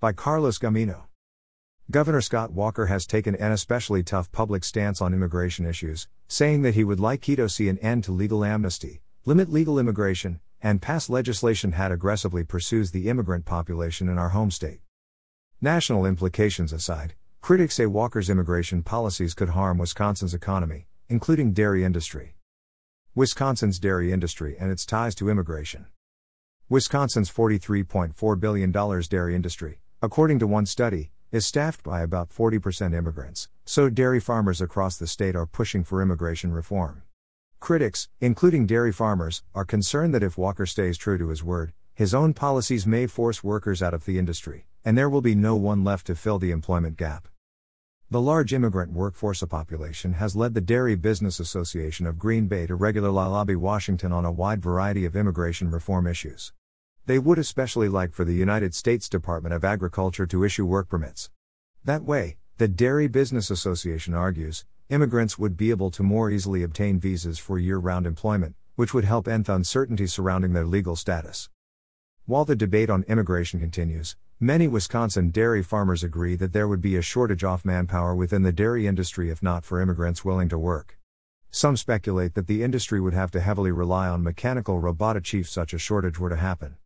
By Carlos Gamino. Governor Scott Walker has taken an especially tough public stance on immigration issues, saying that he would like to see an end to legal amnesty, limit legal immigration, and pass legislation that aggressively pursues the immigrant population in our home state. National implications aside, critics say Walker's immigration policies could harm Wisconsin's economy, including dairy industry. Wisconsin's dairy industry and its ties to immigration. Wisconsin's $43.4 billion dairy industry, according to one study, is staffed by about 40% immigrants, so dairy farmers across the state are pushing for immigration reform. Critics, including dairy farmers, are concerned that if Walker stays true to his word, his own policies may force workers out of the industry, and there will be no one left to fill the employment gap. The large immigrant workforce population has led the Dairy Business Association of Green Bay to regularly lobby Washington on a wide variety of immigration reform issues. They would especially like for the United States Department of Agriculture to issue work permits. That way, the Dairy Business Association argues, immigrants would be able to more easily obtain visas for year round employment, which would help end the uncertainty surrounding their legal status. While the debate on immigration continues, many Wisconsin dairy farmers agree that there would be a shortage of manpower within the dairy industry if not for immigrants willing to work. Some speculate that the industry would have to heavily rely on mechanical robotic if such a shortage were to happen.